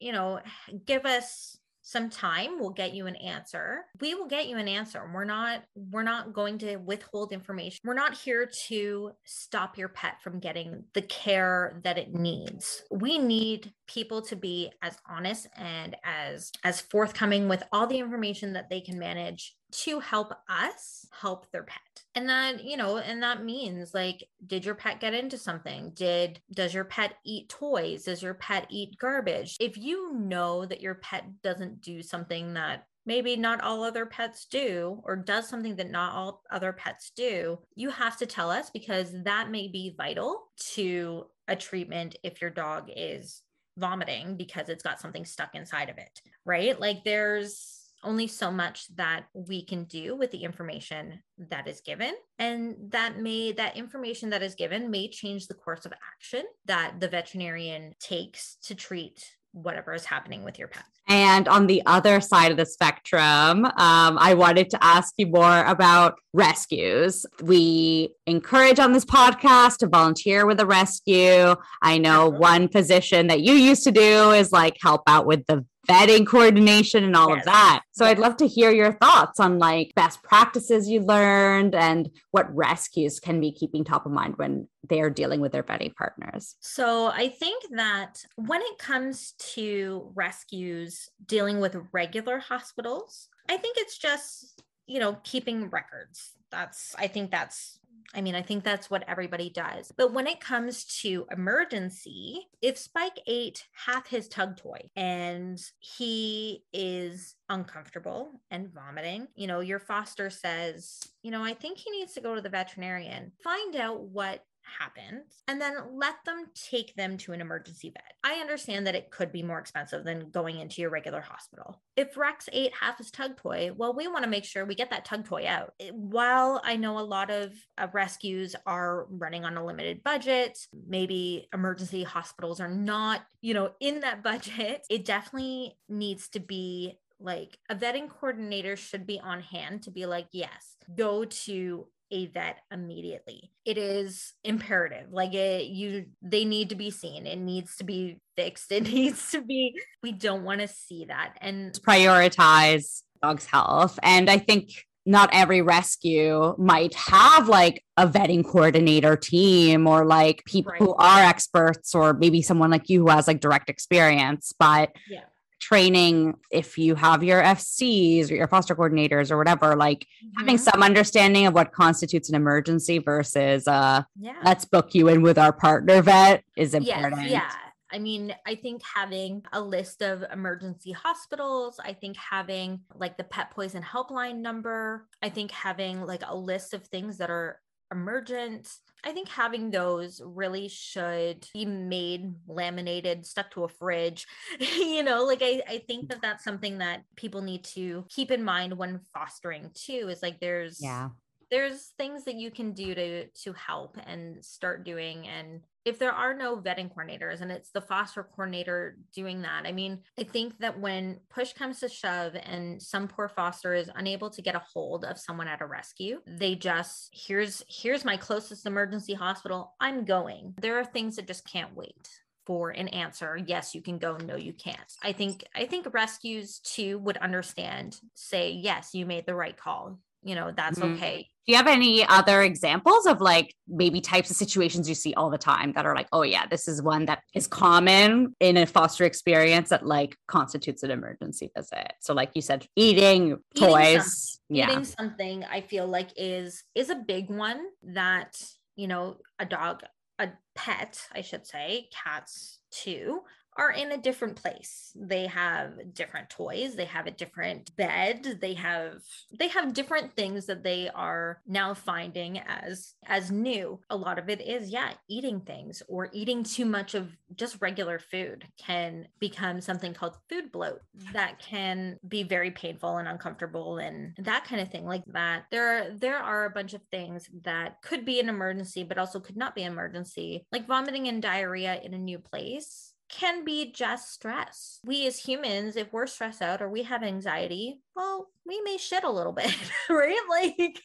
you know, give us some time we'll get you an answer. We will get you an answer. We're not we're not going to withhold information. We're not here to stop your pet from getting the care that it needs. We need people to be as honest and as as forthcoming with all the information that they can manage to help us help their pet. And that you know and that means like did your pet get into something? Did does your pet eat toys? Does your pet eat garbage? If you know that your pet doesn't do something that maybe not all other pets do or does something that not all other pets do you have to tell us because that may be vital to a treatment if your dog is vomiting because it's got something stuck inside of it right? Like there's only so much that we can do with the information that is given and that may that information that is given may change the course of action that the veterinarian takes to treat whatever is happening with your pet. And on the other side of the spectrum, um, I wanted to ask you more about rescues. We encourage on this podcast to volunteer with a rescue. I know one position that you used to do is like help out with the vetting coordination and all yes. of that. So yes. I'd love to hear your thoughts on like best practices you learned and what rescues can be keeping top of mind when they're dealing with their vetting partners. So I think that when it comes to rescues dealing with regular hospitals, I think it's just, you know, keeping records. That's I think that's I mean, I think that's what everybody does. But when it comes to emergency, if Spike ate half his tug toy and he is uncomfortable and vomiting, you know, your foster says, you know, I think he needs to go to the veterinarian. Find out what happens and then let them take them to an emergency vet. I understand that it could be more expensive than going into your regular hospital. If Rex ate half his tug toy, well, we want to make sure we get that tug toy out. While I know a lot of uh, rescues are running on a limited budget, maybe emergency hospitals are not, you know, in that budget, it definitely needs to be like a vetting coordinator should be on hand to be like, yes, go to a vet immediately. It is imperative. Like it you they need to be seen. It needs to be fixed. It needs to be we don't want to see that and prioritize dog's health. And I think not every rescue might have like a vetting coordinator team or like people right. who are experts or maybe someone like you who has like direct experience but yeah training if you have your FCs or your foster coordinators or whatever, like mm-hmm. having some understanding of what constitutes an emergency versus uh yeah. let's book you in with our partner vet is important. Yes, yeah. I mean, I think having a list of emergency hospitals, I think having like the pet poison helpline number, I think having like a list of things that are emergent. I think having those really should be made laminated, stuck to a fridge. you know, like I, I think that that's something that people need to keep in mind when fostering too is like there's yeah there's things that you can do to to help and start doing and if there are no vetting coordinators and it's the foster coordinator doing that i mean i think that when push comes to shove and some poor foster is unable to get a hold of someone at a rescue they just here's here's my closest emergency hospital. I'm going. There are things that just can't wait for an answer. Yes you can go. No you can't. I think i think rescues too would understand say yes you made the right call you know that's mm-hmm. okay do you have any other examples of like maybe types of situations you see all the time that are like oh yeah this is one that is common in a foster experience that like constitutes an emergency visit so like you said eating, eating toys Yeah. eating something i feel like is is a big one that you know a dog a pet i should say cats too are in a different place. They have different toys they have a different bed they have they have different things that they are now finding as as new. A lot of it is yeah eating things or eating too much of just regular food can become something called food bloat that can be very painful and uncomfortable and that kind of thing like that. There there are a bunch of things that could be an emergency but also could not be an emergency like vomiting and diarrhea in a new place can be just stress. We as humans, if we're stressed out or we have anxiety, well, we may shit a little bit, right? Like,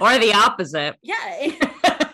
Or the opposite. yeah.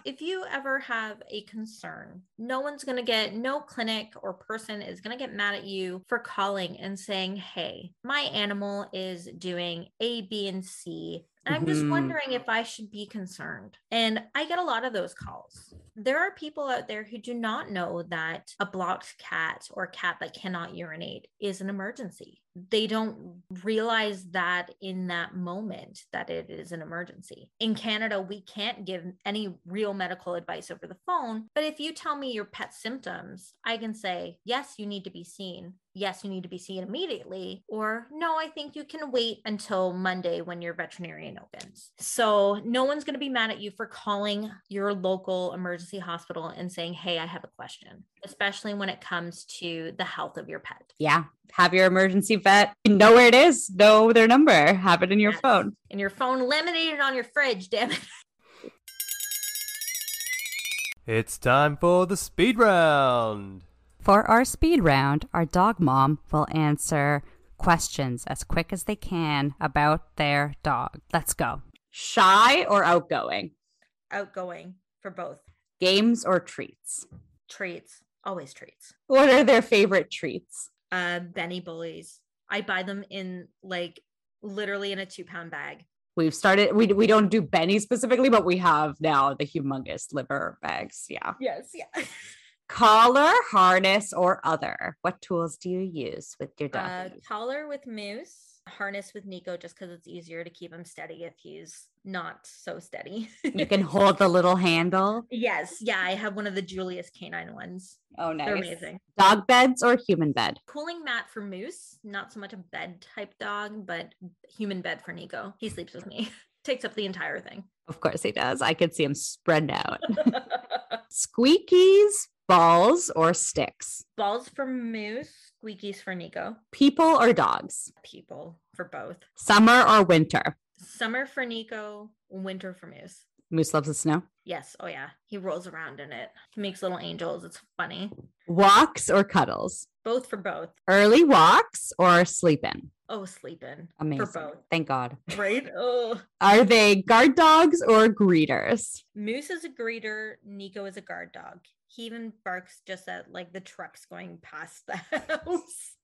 if you ever have a concern, no one's going to get, no clinic or person is going to get mad at you for calling and saying, Hey, my animal is doing A, B, and C. And I'm just wondering if I should be concerned. And I get a lot of those calls. There are people out there who do not know that a blocked cat or cat that cannot urinate is an emergency. They don't realize that in that moment that it is an emergency. In Canada, we can't give any real medical advice over the phone. But if you tell me your pet symptoms, I can say, yes, you need to be seen. Yes, you need to be seen immediately. Or no, I think you can wait until Monday when your veterinarian opens. So no one's going to be mad at you for calling your local emergency hospital and saying, hey, I have a question, especially when it comes to the health of your pet. Yeah. Have your emergency vet know where it is, know their number, have it in your Yes. phone. And your phone laminated on your fridge, damn it. It's time for the speed round. For our speed round, our dog mom will answer questions as quick as they can about their dog. Let's go. Shy or outgoing? Outgoing for both. Games or treats? Treats, always treats. What are their favorite treats? Uh, Benny Bully's. I buy them in like literally in a two pound bag. We've started, we, we don't do Benny specifically, but we have now the humongous liver bags. Yeah. Yes, yeah. Collar, harness, or other. What tools do you use with your dog? Uh, collar with Moose, harness with Nico, just because it's easier to keep him steady if he's not so steady. you can hold the little handle. yes, yeah. I have one of the Julius-K9 ones. Oh, nice. They're amazing. Dog beds or human bed? Cooling mat for Moose, not so much a bed type dog, but human bed for Nico. He sleeps with me. Takes up the entire thing. Of course he does. I could see him spread out. Squeakies, balls, or sticks? Balls for Moose, squeakies for Nico. People or dogs? People for both. Summer or winter? Summer for Nico, winter for Moose. Moose loves the snow. Yes. Oh, yeah. He rolls around in it. He makes little angels. It's funny. Walks or cuddles? Both for both. Early walks or sleeping? Oh, sleeping. Amazing. For both. Thank God. Right? Oh. Are they guard dogs or greeters? Moose is a greeter. Nico is a guard dog. He even barks just at like the trucks going past the house.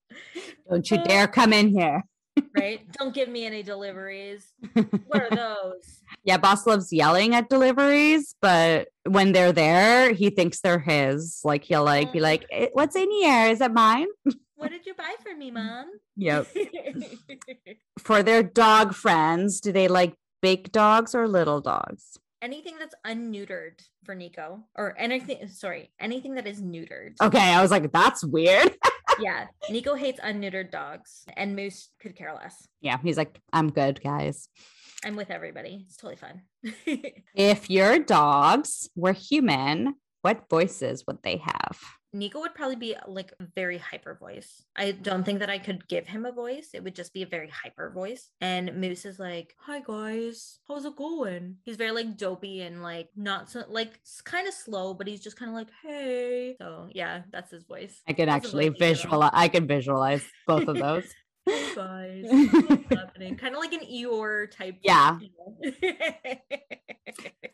Don't you dare come in here. right? Don't give me any deliveries. What are those? Yeah, boss loves yelling at deliveries, but when they're there, he thinks they're his. Like he'll like be like, "Eh, "What's in here? Is it mine?" What did you buy for me, mom? Yep. For their dog friends, do they like big dogs or little dogs? Anything that's unneutered for Nico, or anything, sorry, anything that is neutered. Okay, I was like, that's weird. Yeah, Nico hates unneutered dogs, and Moose could care less. yeah, he's like, I'm good, guys. I'm with everybody. It's totally fun. If your dogs were human, what voices would they have? Nico would probably be like a very hyper voice. I don't think that I could give him a voice. It would just be a very hyper voice. And Moose is like, "Hi guys, how's it going?" He's very like dopey and like not so like kind of slow, but he's just kind of like, "Hey." So yeah, that's his voice. I can Doesn't actually visualize. I can visualize both of those. Guys, happening? Kind of like an Eeyore type. Yeah.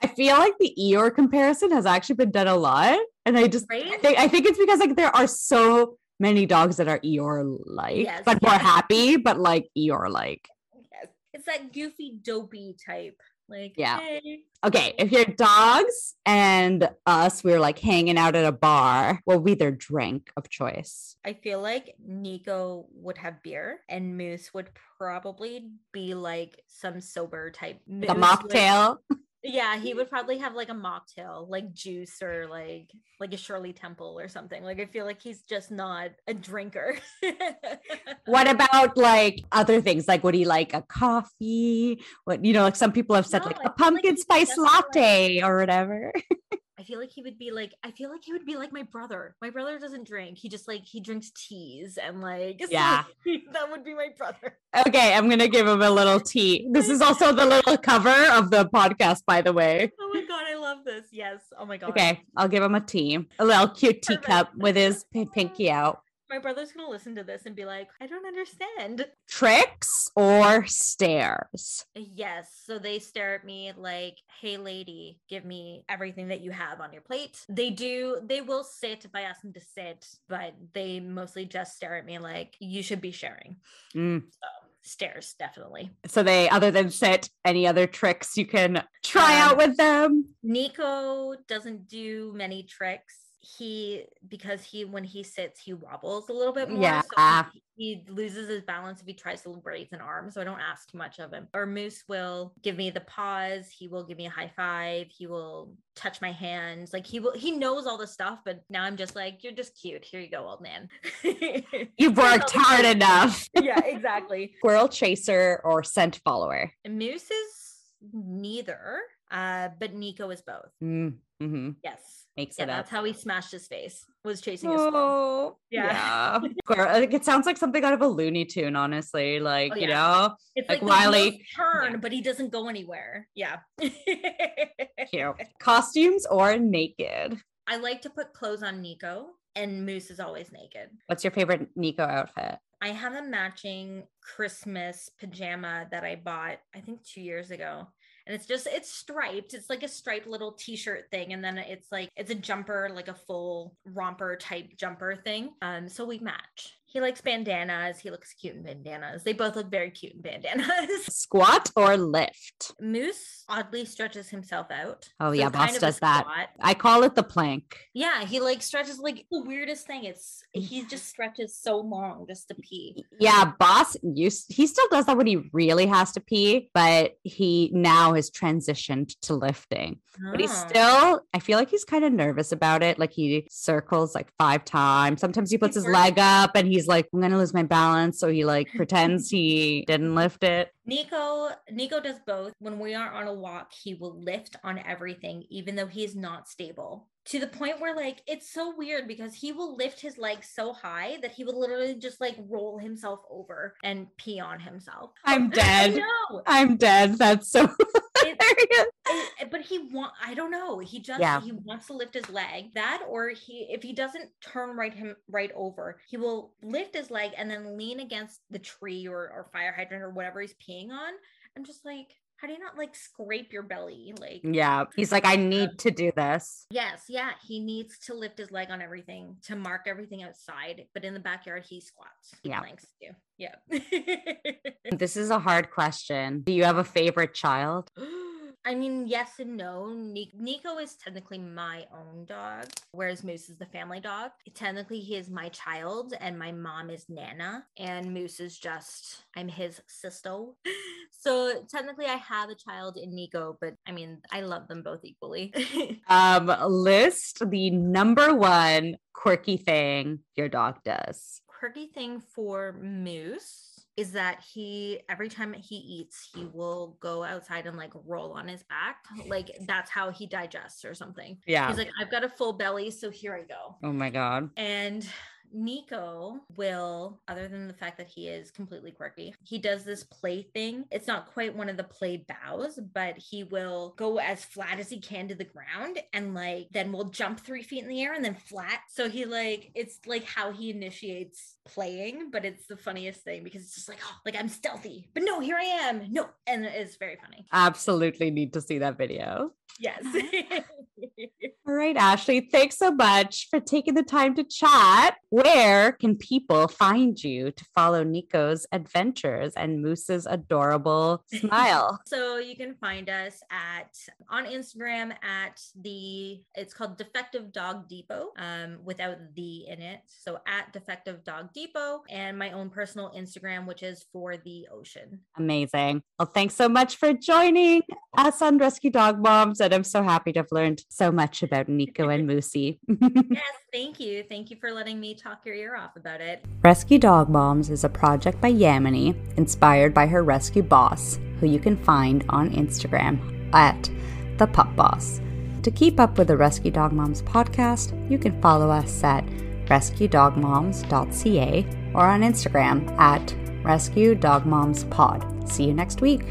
I feel like the Eeyore comparison has actually been done a lot, and I just I think, I think it's because like there are so many dogs that are Eeyore like, Yes, but more happy, but like Eeyore like. Yes. It's that goofy, dopey type. Like, Yeah. hey. Okay, if your dogs and us, we were like hanging out at a bar, what would be their drink of choice? I feel like Nico would have beer and Moose would probably be like some sober type. The Moose mocktail? yeah, he would mm. probably have like a mocktail, like juice or like like a Shirley Temple or something. Like I feel like he's just not a drinker. What about like other things? Like, would he like a coffee? What, you know, like some people have said No, like I a feel like pumpkin spice doesn't like- latte or whatever. I feel like he would be like I feel like he would be like my brother. My brother doesn't drink. He just like he drinks teas and like Yeah. that would be my brother. okay, I'm gonna give him a little tea. This is also the little cover of the podcast, by the way. Oh my god, I love this. Yes. Oh my god. Okay, I'll give him a tea, a little cute teacup with his pinky out. My brother's gonna listen to this and be like, I don't understand. Tricks or stairs? Yes. So they stare at me like, hey, lady, give me everything that you have on your plate. They do, they will sit if I ask them to sit, but they mostly just stare at me like, you should be sharing. Mm. So stares, definitely. So they, other than sit, any other tricks you can try Um, out with them? Nico doesn't do many tricks. He because he when he sits he wobbles a little bit more. Yeah. So he, he loses his balance if he tries to raise an arm. So I don't ask too much of him. Or Moose will give me the pause. He will give me a high five. He will touch my hands. Like he will he knows all the stuff, but now I'm just like, you're just cute. Here you go, old man. You've worked hard enough. yeah, exactly. Squirrel chaser or scent follower? Moose is neither. Uh, but Nico is both. Mm, hmm Yes. Makes Yeah, it up. that's how he smashed his face. Was chasing his. Oh, Yeah. yeah. Like, it sounds like something out of a Looney Tune, honestly. Like, Oh, you know, It's Like like, Wiley- turn, Yeah. but he doesn't go anywhere. Yeah. cute. Costumes or naked? I like to put clothes on Nico, and Moose is always naked. What's your favorite Nico outfit? I have a matching Christmas pajama that I bought, I think two years ago. And it's just, it's striped. It's like a striped little t shirt thing. And then it's like, it's a jumper, like a full romper type jumper thing. Um, So we match. He likes bandanas. He looks cute in bandanas. They both look very cute in bandanas. Squat or lift? Moose oddly stretches himself out. Oh, yeah, kind Boss does that. I call it the plank. Yeah, he like stretches like the weirdest thing. It's he just stretches so long just to pee. Yeah, boss used he still does that when he really has to pee, but he now has transitioned to lifting. But he's Oh. Ah. still, I feel like he's kind of nervous about it. Like he circles like five times. Sometimes he puts his leg up and he's like, I'm gonna lose my balance. So he like pretends he didn't lift it. Nico Nico does both. When we are on a walk, he will lift on everything, even though he is not stable. To the point where like it's so weird because he will lift his legs so high that he will literally just like roll himself over and pee on himself. I'm dead. No, I'm dead. That's so hilarious. it- but he want I don't know. He just Yeah. he wants to lift his leg. That or he if he doesn't turn right him right over, he will lift his leg and then lean against the tree or, or fire hydrant or whatever he's peeing on. I'm just like, how do you not like scrape your belly? Like Yeah. He's like, I need to do this. Yes, yeah, he needs to lift his leg on everything to mark everything outside, but in the backyard he squats. He Yeah. planks too. Yeah. This is a hard question. Do you have a favorite child? I mean, yes and no. Nico is technically my own dog, whereas Moose is the family dog. Technically, he is my child, and my mom is Nana, and Moose is just, I'm his sister. So technically, I have a child in Nico, but I mean, I love them both equally. Um, list the number one quirky thing your dog does. quirky thing for Moose is that he every time he eats, he will go outside and like roll on his back. Like that's how he digests or something. Yeah. He's like, I've got a full belly, so here I go. oh my god. And Nico will, other than the fact that he is completely quirky, he does this play thing. It's not quite one of the play bows, but he will go as flat as he can to the ground and like then we'll jump three feet in the air and then flat. So he like it's like how he initiates playing, but it's the funniest thing because it's just like, oh, like I'm stealthy, but no, here I am. No, and it's very funny. Absolutely need to see that video. Yes. All right, Ashley, thanks so much for taking the time to chat. Where can people find you to follow Nico's adventures and Moose's adorable smile? so you can find us at on Instagram at the it's called Defective Dog Depot um, without the in it. So at Defective Dog Depot and my own personal Instagram, which is for the ocean. Amazing. Well, thanks so much for joining us on Rescue Dog Moms. And I'm so happy to have learned so much about Nico and Moosey. yes, thank you. Thank you for letting me talk your ear off about it. Rescue Dog Moms is a project by Yamini, inspired by her rescue boss, who you can find on Instagram at the Pup Boss. To keep up with the Rescue Dog Moms podcast, you can follow us at rescuedogmoms.ca or on Instagram at rescue dog moms pod. See you next week.